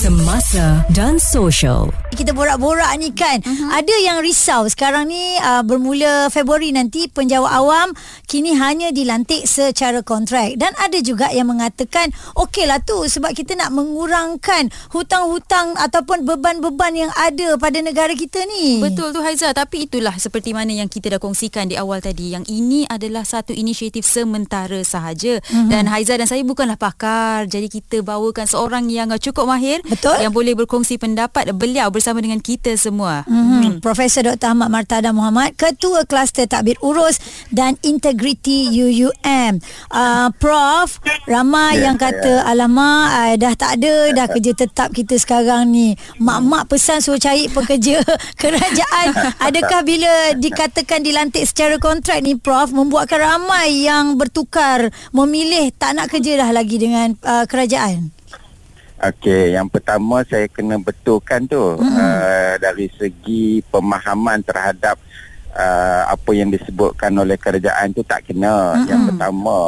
Semasa dan Social. Kita borak-borak ni kan. Uh-huh. Ada yang risau. Sekarang ni uh, Bermula Februari nanti Penjawat awam Kini hanya dilantik Secara kontrak. Dan ada juga yang mengatakan Okeylah tu Sebab kita nak mengurangkan Hutang-hutang Ataupun beban-beban Yang ada pada negara kita ni. Betul tu Haiza. Tapi itulah Seperti mana yang kita dah kongsikan Di awal tadi. Yang ini adalah Satu inisiatif sementara sahaja. Uh-huh. Dan Haiza dan saya Bukanlah pakar. Jadi kita bawakan Seorang yang cukup mahir Betul. Yang boleh berkongsi pendapat beliau bersama dengan kita semua. Mm-hmm. Hmm. Profesor Dr. Ahmad Martada Muhammad, Ketua Kluster Takbir Urus dan Integriti UUM. Uh, Prof, ramai yeah, yang kata, yeah. alamak uh, dah tak ada dah kerja tetap kita sekarang ni. Mak-mak pesan suruh cari pekerja kerajaan. Adakah bila dikatakan dilantik secara kontrak ni Prof, membuatkan ramai yang bertukar memilih tak nak kerja dah lagi dengan uh, kerajaan? Okey, yang pertama saya kena betulkan tu hmm. uh, dari segi pemahaman terhadap uh, apa yang disebutkan oleh kerajaan tu tak kena. Hmm. Yang pertama,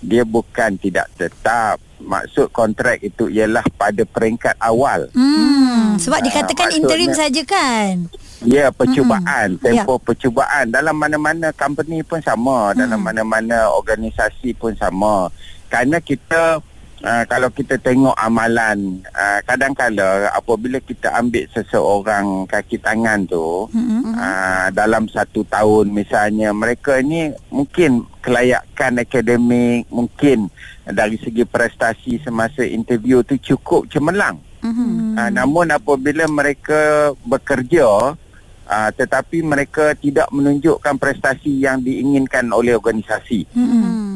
dia bukan tidak tetap. Maksud kontrak itu ialah pada peringkat awal. Hmm. Sebab uh, dikatakan interim saja kan? Ya, percubaan, hmm. tempoh ya. percubaan dalam mana-mana company pun sama, dalam mana-mana organisasi pun sama. Kerana kita Uh, kalau kita tengok amalan uh, kadang-kala apabila kita ambil seseorang kaki tangan tu mm-hmm. uh, dalam satu tahun misalnya mereka ni mungkin kelayakan akademik mungkin dari segi prestasi semasa interview tu cukup cemerlang mm-hmm. uh, namun apabila mereka bekerja uh, tetapi mereka tidak menunjukkan prestasi yang diinginkan oleh organisasi.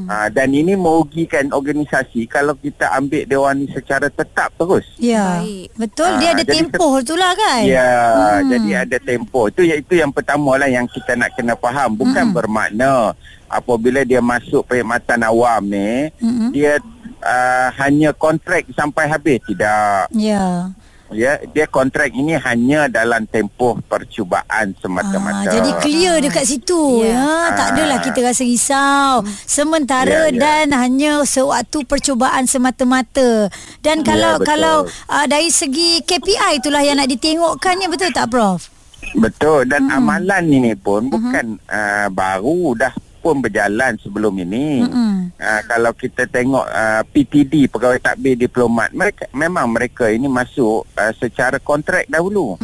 Hmm. Uh, dan ini merugikan organisasi kalau kita ambil dewan ini secara tetap terus. Ya. Betul uh, dia ada tempoh itulah kan? Ya, hmm. jadi ada tempoh. Itu itu yang pertama lah yang kita nak kena faham bukan hmm. bermakna apabila dia masuk perkhidmatan awam ni hmm. dia uh, hanya kontrak sampai habis tidak. Ya ya dia kontrak ini hanya dalam tempoh percubaan semata-mata. Ah, jadi clear dekat situ yeah. ya. Tak adalah kita rasa risau. Sementara yeah, yeah. dan hanya sewaktu percubaan semata-mata. Dan kalau yeah, kalau uh, dari segi KPI itulah yang nak ditengokkan ya betul tak Prof? Betul dan hmm. amalan ini pun hmm. bukan uh, baru dah pun berjalan sebelum ini. Uh, kalau kita tengok uh, ah, PTD pegawai takbir diplomat mereka memang mereka ini masuk uh, secara kontrak dahulu.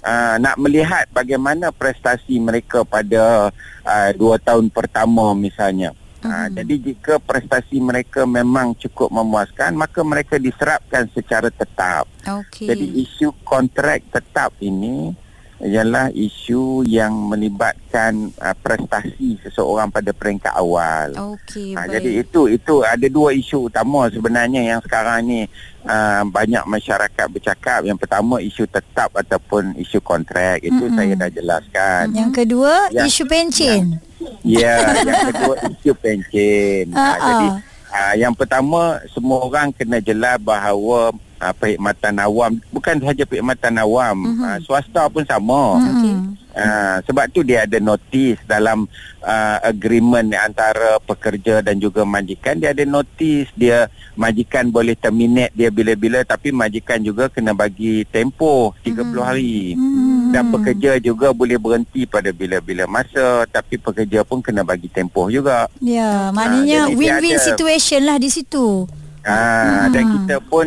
Uh, nak melihat bagaimana prestasi mereka pada uh, dua tahun pertama misalnya. Uh, jadi jika prestasi mereka memang cukup memuaskan maka mereka diserapkan secara tetap. Okay. Jadi isu kontrak tetap ini ialah isu yang melibatkan uh, prestasi seseorang pada peringkat awal. Okey, uh, jadi itu itu ada dua isu utama sebenarnya yang sekarang ni uh, banyak masyarakat bercakap. Yang pertama isu tetap ataupun isu kontrak itu mm-hmm. saya dah jelaskan. Yang kedua yang, isu pencen. Ya, yang kedua isu pencen. Uh, uh, jadi uh, yang pertama semua orang kena jelas bahawa uh, perkhidmatan awam bukan sahaja perkhidmatan awam uh-huh. uh, swasta pun sama okay. uh, sebab tu dia ada notis dalam uh, agreement antara pekerja dan juga majikan dia ada notis dia majikan boleh terminate dia bila-bila tapi majikan juga kena bagi tempoh 30 uh-huh. hari uh-huh. dan pekerja juga boleh berhenti pada bila-bila masa tapi pekerja pun kena bagi tempoh juga ya maknanya uh, win-win situation lah di situ Ah, hmm. dan kita pun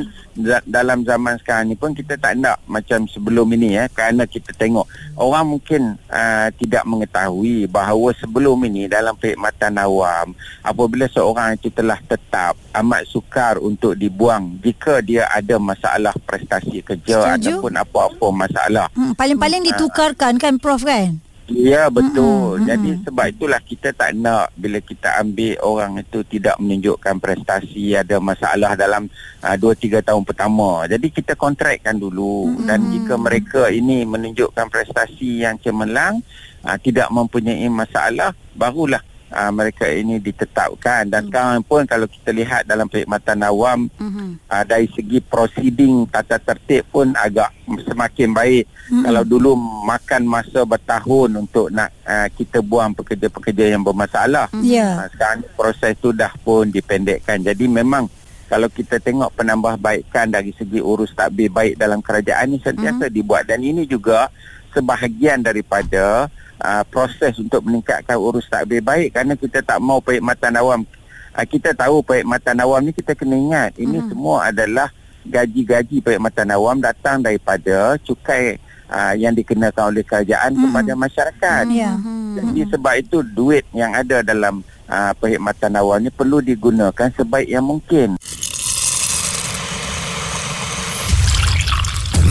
dalam zaman sekarang ni pun kita tak nak macam sebelum ini ya kerana kita tengok orang mungkin uh, tidak mengetahui bahawa sebelum ini dalam perkhidmatan awam apabila seorang itu telah tetap amat sukar untuk dibuang jika dia ada masalah prestasi kerja Setuju? ataupun apa-apa masalah. Hmm, paling-paling ditukarkan kan prof kan? Ya betul. Mm-hmm. Jadi sebab itulah kita tak nak bila kita ambil orang itu tidak menunjukkan prestasi ada masalah dalam 2 uh, 3 tahun pertama. Jadi kita kontrakkan dulu mm-hmm. dan jika mereka ini menunjukkan prestasi yang cemerlang uh, tidak mempunyai masalah barulah uh, mereka ini ditetapkan. Dan sekarang pun kalau kita lihat dalam perkhidmatan awam Mhm. uh, dari segi proceeding tata tertib pun agak semakin baik. Mm-mm. kalau dulu makan masa bertahun untuk nak uh, kita buang pekerja-pekerja yang bermasalah. Ya. uh, sekarang proses tu dah pun dipendekkan. Jadi memang kalau kita tengok penambahbaikan dari segi urus takbir baik dalam kerajaan ni sentiasa dibuat. Dan ini juga sebahagian daripada uh, proses untuk meningkatkan urus takbir baik kerana kita tak mau perkhidmatan awam uh, kita tahu perkhidmatan awam ni kita kena ingat ini Mhm. semua adalah gaji-gaji perkhidmatan awam datang daripada cukai uh, yang dikenakan oleh kerajaan Mhm. kepada masyarakat Ya. Mhm. jadi sebab itu duit yang ada dalam uh, perkhidmatan awam ni perlu digunakan sebaik yang mungkin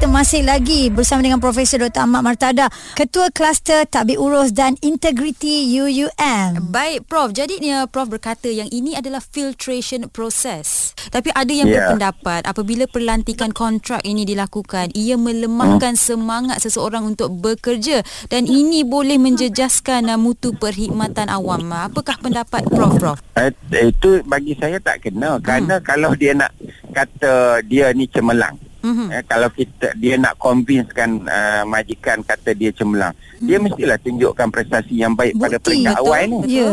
Kita masih lagi bersama dengan Profesor Dr. Ahmad Martada, Ketua Kluster Tabik Urus dan Integriti UUM. Baik Prof, jadi uh, Prof berkata yang ini adalah filtration process. Tapi ada yang Ya. berpendapat apabila perlantikan kontrak ini dilakukan, ia melemahkan Hmm. semangat seseorang untuk bekerja dan ini boleh menjejaskan uh, mutu perkhidmatan awam. Apakah pendapat Prof Prof? eh, itu bagi saya tak kena kerana kalau dia nak kata dia ni cemerlang Mhm. eh, kalau kita dia nak convincekan uh, majikan kata dia cemerlang dia mestilah tunjukkan prestasi yang baik pada Bukti, peringkat betul. awal ni Ya.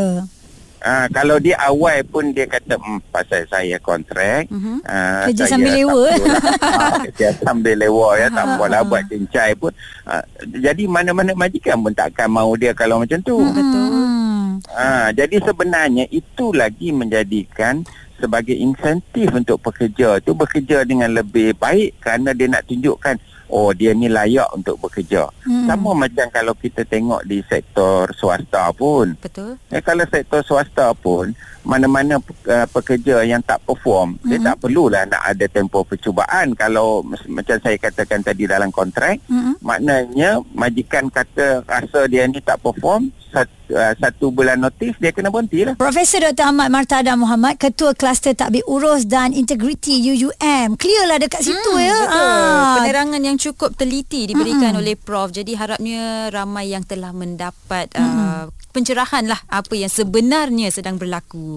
Ah, kalau dia awal pun dia kata hmm, pasal saya kontrak Mhm. ah, Kerja saya sambil lewa. lah. Ah, kerja sambil lewa ya tak Ha, apalah ha. buat cincai pun Ah, jadi mana-mana majikan pun takkan mau dia kalau macam tu Betul. Hmm. Ah, jadi sebenarnya itu lagi menjadikan sebagai insentif untuk pekerja tu bekerja dengan lebih baik kerana dia nak tunjukkan oh dia ni layak untuk bekerja. Hmm. Sama macam kalau kita tengok di sektor swasta pun. Betul. Eh, kalau sektor swasta pun mana-mana uh, pekerja yang tak perform mm-hmm. dia tak perlulah nak ada tempoh percubaan kalau macam saya katakan tadi dalam kontrak Mm-mm. maknanya majikan kata rasa dia ni tak perform satu, uh, satu bulan notis dia kena berhenti lah Profesor Dr. Ahmad Martada Muhammad, Ketua Kluster Tabik Urus dan Integriti UUM. Clear lah dekat situ Hmm, ya. Betul. Ah. Penerangan yang cukup teliti diberikan oleh Prof. Jadi harapnya ramai yang telah mendapat uh, pencerahan lah apa yang sebenarnya sedang berlaku.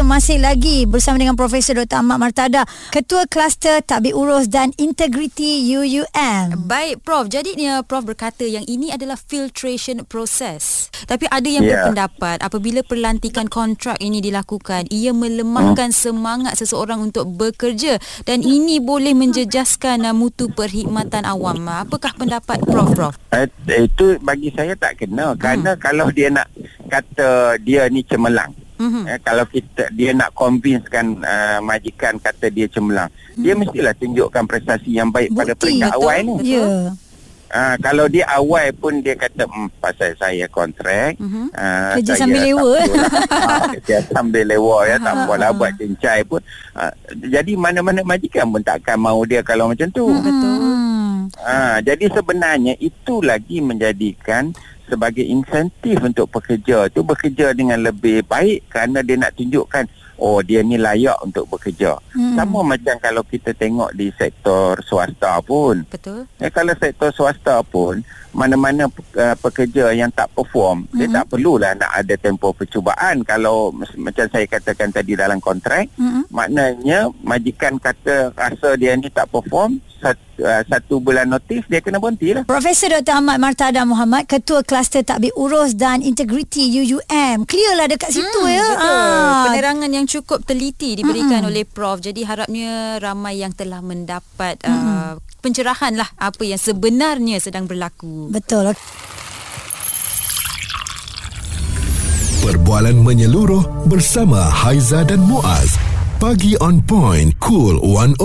Kita masih lagi bersama dengan Profesor Dr. Ahmad Martada, Ketua Kluster Tabik Urus dan Integriti UUM. Baik Prof, jadi uh, Prof berkata yang ini adalah filtration process. Tapi ada yang Ya. berpendapat apabila perlantikan kontrak ini dilakukan, ia melemahkan semangat seseorang untuk bekerja dan ini boleh menjejaskan uh, mutu perkhidmatan awam. Apakah pendapat Prof Prof? eh, itu bagi saya tak kena kerana kalau dia nak kata dia ni cemerlang Mhm. Eh, kalau kita dia nak convincekan uh, majikan kata dia cemerlang dia mestilah tunjukkan prestasi yang baik pada Bukti, peringkat betul. awal ni Ya. Ah, kalau dia awal pun dia kata hmm, pasal saya kontrak Mhm. ah, Kerja saya sambil lewa. perlulah. ah, kerja sambil lewa ya tak Ha, apalah ha. buat cincai pun ah, jadi mana-mana majikan pun takkan mau dia kalau macam tu Betul. Hmm. ah, jadi sebenarnya itu lagi menjadikan sebagai insentif untuk pekerja tu bekerja dengan lebih baik kerana dia nak tunjukkan oh dia ni layak untuk bekerja Hmm. sama macam kalau kita tengok di sektor swasta pun Betul. Eh, kalau sektor swasta pun mana-mana uh, pekerja yang tak perform mm-hmm. dia tak perlulah nak ada tempoh percubaan kalau macam saya katakan tadi dalam kontrak Mm-mm. maknanya majikan kata rasa dia ni tak perform satu, uh, satu bulan notis dia kena berhenti lah Profesor Dr. Ahmad Martada Muhammad, Ketua Kluster Tabik Urus dan Integriti UUM. Clear lah dekat situ ya. Hmm, Betul. Ah. Penerangan yang cukup teliti diberikan oleh Prof. Jadi harapnya ramai yang telah mendapat uh, pencerahan lah apa yang sebenarnya sedang berlaku. Betul. Perbualan menyeluruh bersama Haiza dan Muaz. Pagi on point. Cool 101.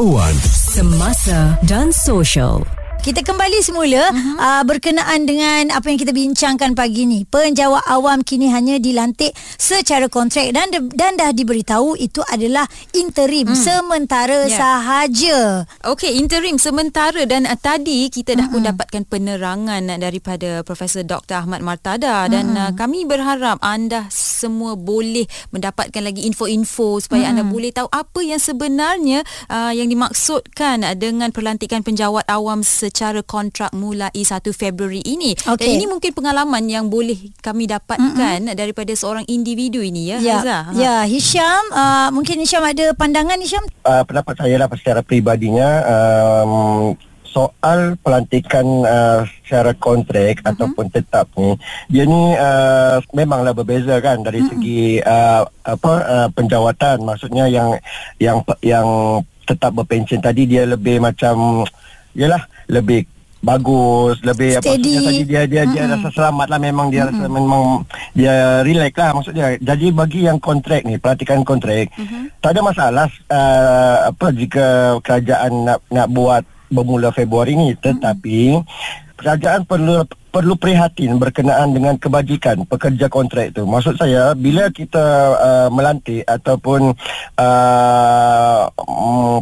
Semasa dan sosial. Kita kembali semula uh-huh. uh, berkenaan dengan apa yang kita bincangkan pagi ni. Penjawat awam kini hanya dilantik secara kontrak dan dan dah diberitahu itu adalah interim hmm. sementara yeah. sahaja. Okey, interim sementara dan uh, tadi kita dah uh-huh. pun dapatkan penerangan uh, daripada Profesor Dr. Ahmad Martada dan uh-huh. uh, kami berharap anda semua boleh mendapatkan lagi info-info supaya uh-huh. anda boleh tahu apa yang sebenarnya uh, yang dimaksudkan uh, dengan pelantikan penjawat awam secara secara kontrak mulai 1 Februari ini. Okay. Dan ini mungkin pengalaman yang boleh kami dapatkan mm-hmm. daripada seorang individu ini ya. Ya, Haiza. ya Hisham, uh, mungkin Hisham ada pandangan Hisham? Uh, pendapat saya lah secara peribadinya um, soal pelantikan uh, secara kontrak uh-huh. ataupun tetap ni dia ni uh, memanglah berbeza kan dari uh-huh. segi uh, apa uh, penjawatan maksudnya yang yang yang tetap berpension tadi dia lebih macam yalah lebih bagus lebih Steady. apa maksudnya tadi dia dia mm-hmm. dia rasa selamat lah memang dia mm-hmm. rasa memang dia relax lah maksudnya jadi bagi yang kontrak ni perhatikan kontrak mm-hmm. tak ada masalah uh, apa jika kerajaan nak nak buat bermula Februari ni tetapi mm-hmm. Kerajaan perlu perlu prihatin berkenaan dengan kebajikan pekerja kontrak itu maksud saya bila kita uh, melantik ataupun uh,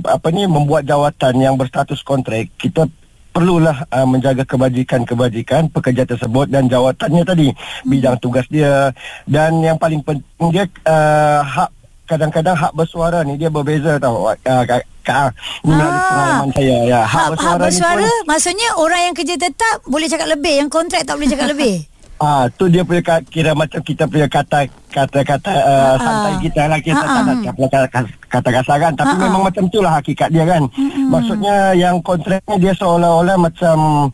apa ni membuat jawatan yang berstatus kontrak kita perlulah uh, menjaga kebajikan-kebajikan pekerja tersebut dan jawatannya tadi hmm. bidang tugas dia dan yang paling penting dia uh, hak kadang-kadang hak bersuara ni dia berbeza tau uh, Kak Kak Ini ah. pengalaman saya. Ya. Hak, hak bersuara, hak bersuara pun, maksudnya orang yang kerja tetap boleh cakap lebih yang kontrak tak boleh cakap lebih. Ah, tu dia punya kira macam kita punya kata kata-kata uh, santai kita lah. Kita tak nak kata, kata kasar kan. Tapi memang macam itulah hakikat dia kan. Maksudnya yang kontraknya dia seolah-olah macam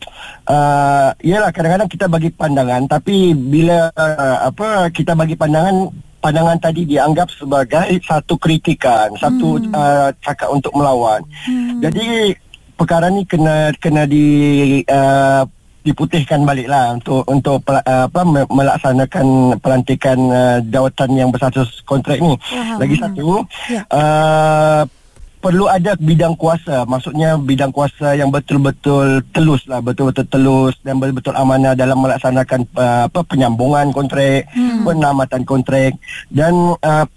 uh, yalah kadang-kadang kita bagi pandangan. Tapi bila uh, apa kita bagi pandangan pandangan tadi dianggap sebagai satu kritikan, satu hmm. uh, cakap untuk melawan. Hmm. Jadi perkara ni kena kena di uh, diputihkan baliklah untuk untuk uh, apa melaksanakan pelantikan uh, jawatan yang berstatus kontrak ni. Uh-huh. Lagi satu yeah. uh, perlu ada bidang kuasa maksudnya bidang kuasa yang betul-betul telus lah betul-betul telus dan betul-betul amanah dalam melaksanakan uh, apa penyambungan kontrak hmm. penamatan kontrak dan uh,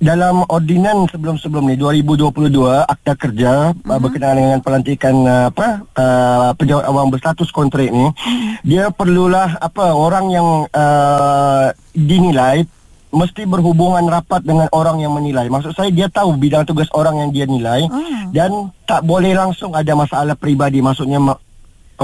dalam ordinan sebelum-sebelum ni 2022 akta kerja uh-huh. berkenaan dengan pelantikan uh, apa uh, pejabat awam berstatus kontrak ni uh-huh. dia perlulah apa orang yang uh, dinilai mesti berhubungan rapat dengan orang yang menilai maksud saya dia tahu bidang tugas orang yang dia nilai uh-huh. dan tak boleh langsung ada masalah peribadi maksudnya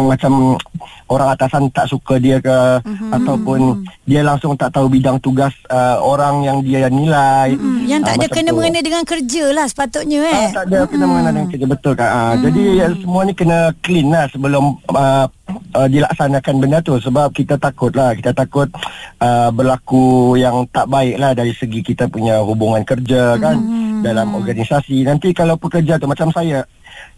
macam orang atasan tak suka dia ke mm-hmm. ataupun dia langsung tak tahu bidang tugas uh, orang yang dia nilai mm-hmm. yang tak uh, ada kena mengena dengan kerja lah sepatutnya eh uh, tak ada mm-hmm. kena mengena dengan kerja betul kan uh, mm-hmm. jadi ya, semua ni kena clean lah sebelum uh, uh, dilaksanakan benda tu sebab kita takut lah kita takut uh, berlaku yang tak baik lah dari segi kita punya hubungan kerja kan mm-hmm. dalam organisasi nanti kalau pekerja tu macam saya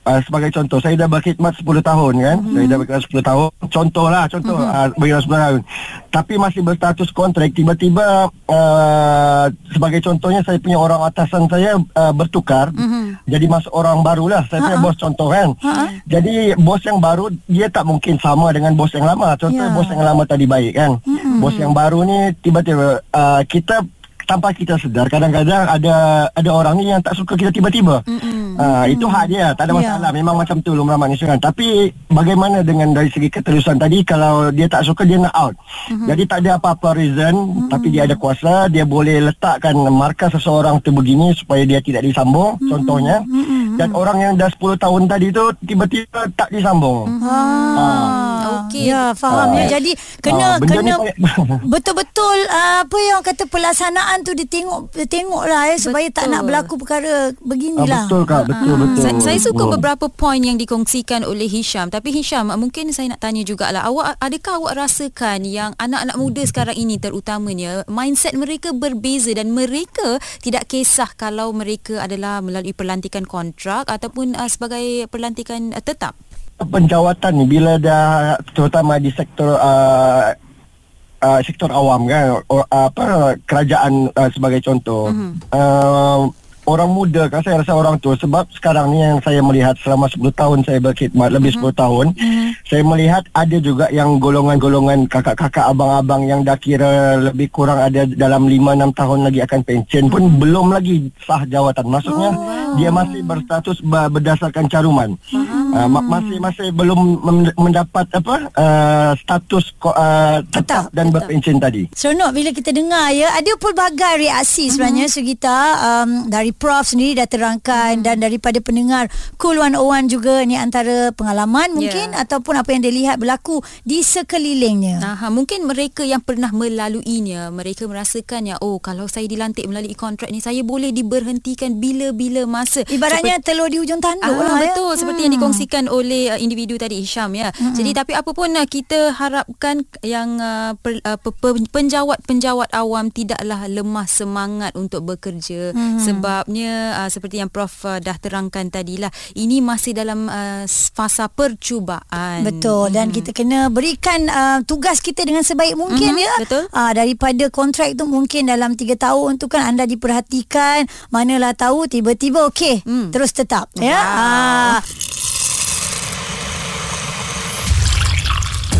uh, sebagai contoh saya dah berkhidmat 10 tahun kan hmm. saya dah berkhidmat 10 tahun contohlah contoh hmm. uh, berkhidmat 10 tahun tapi masih berstatus kontrak tiba-tiba uh, sebagai contohnya saya punya orang atasan saya uh, bertukar hmm. jadi masuk orang barulah saya punya bos contoh kan Ha-ha. jadi bos yang baru dia tak mungkin sama dengan bos yang lama contoh yeah. bos yang lama tadi baik kan hmm. bos yang baru ni tiba-tiba uh, kita tanpa kita sedar kadang-kadang ada ada orang ni yang tak suka kita tiba-tiba. Mm-hmm. Uh, itu hak dia, tak ada ya. masalah. Yeah. Memang macam tu lumrah manusia kan. Tapi bagaimana dengan dari segi keterusan tadi kalau dia tak suka dia nak out. Mm-hmm. Jadi tak ada apa-apa reason mm-hmm. tapi dia ada kuasa, dia boleh letakkan markah seseorang tu begini supaya dia tidak disambung mm-hmm. contohnya. Mm-hmm. Dan orang yang dah 10 tahun tadi tu tiba-tiba tak disambung. Mm-hmm. Uh. Okey. Ya, faham uh, ya. Jadi kena uh, kena betul-betul uh, apa yang kata pelaksanaan tu ditengok tengoklah eh supaya tak nak berlaku perkara beginilah. Uh, betul kak, betul uh, betul. Saya, saya suka betul. beberapa poin yang dikongsikan oleh Hisham. Tapi Hisham, mungkin saya nak tanya jugalah. Awak adakah awak rasakan yang anak-anak muda sekarang ini terutamanya mindset mereka berbeza dan mereka tidak kisah kalau mereka adalah melalui pelantikan kontrak ataupun uh, sebagai pelantikan uh, tetap? penjawatan ni bila dah terutama di sektor uh, uh, sektor awam kan or, uh, apa kerajaan uh, sebagai contoh mm-hmm. uh, orang muda kan saya rasa orang tua sebab sekarang ni yang saya melihat selama 10 tahun saya berkhidmat lebih mm-hmm. 10 tahun mm-hmm. saya melihat ada juga yang golongan-golongan kakak-kakak abang-abang yang dah kira lebih kurang ada dalam 5-6 tahun lagi akan pension pun Hmm. belum lagi sah jawatan. Maksudnya Oh, dia masih berstatus berdasarkan caruman. Uh, ma- masih masih belum mendapat apa uh, status ko- uh, Tetap, tetap, dan tetap. tadi. Seronok bila kita dengar ya ada pelbagai reaksi sebenarnya mm-hmm. Sugita um, dari Prof sendiri dah terangkan mm. dan daripada pendengar Cool 101 juga ni antara pengalaman mungkin Ya. ataupun apa yang dilihat berlaku di sekelilingnya. Aha, mungkin mereka yang pernah melaluinya mereka merasakan ya oh kalau saya dilantik melalui kontrak ni saya boleh diberhentikan bila-bila masa Ibaratnya telur di hujung tanduk Ah, lah ya. betul seperti yang dikongsikan oleh uh, individu tadi Hisham ya. Mm-hmm. Jadi tapi apa pun uh, kita harapkan yang uh, per, uh, pe- pe- penjawat-penjawat awam tidaklah lemah semangat untuk bekerja mm-hmm. sebabnya uh, seperti yang prof uh, dah terangkan tadilah ini masih dalam uh, fasa percubaan. Betul dan kita kena berikan uh, tugas kita dengan sebaik mungkin Mhm, ya. betul. Uh, daripada kontrak tu mungkin dalam 3 tahun tu kan anda diperhatikan, manalah tahu tiba-tiba okey Hmm. terus tetap ya. Wow. Ah.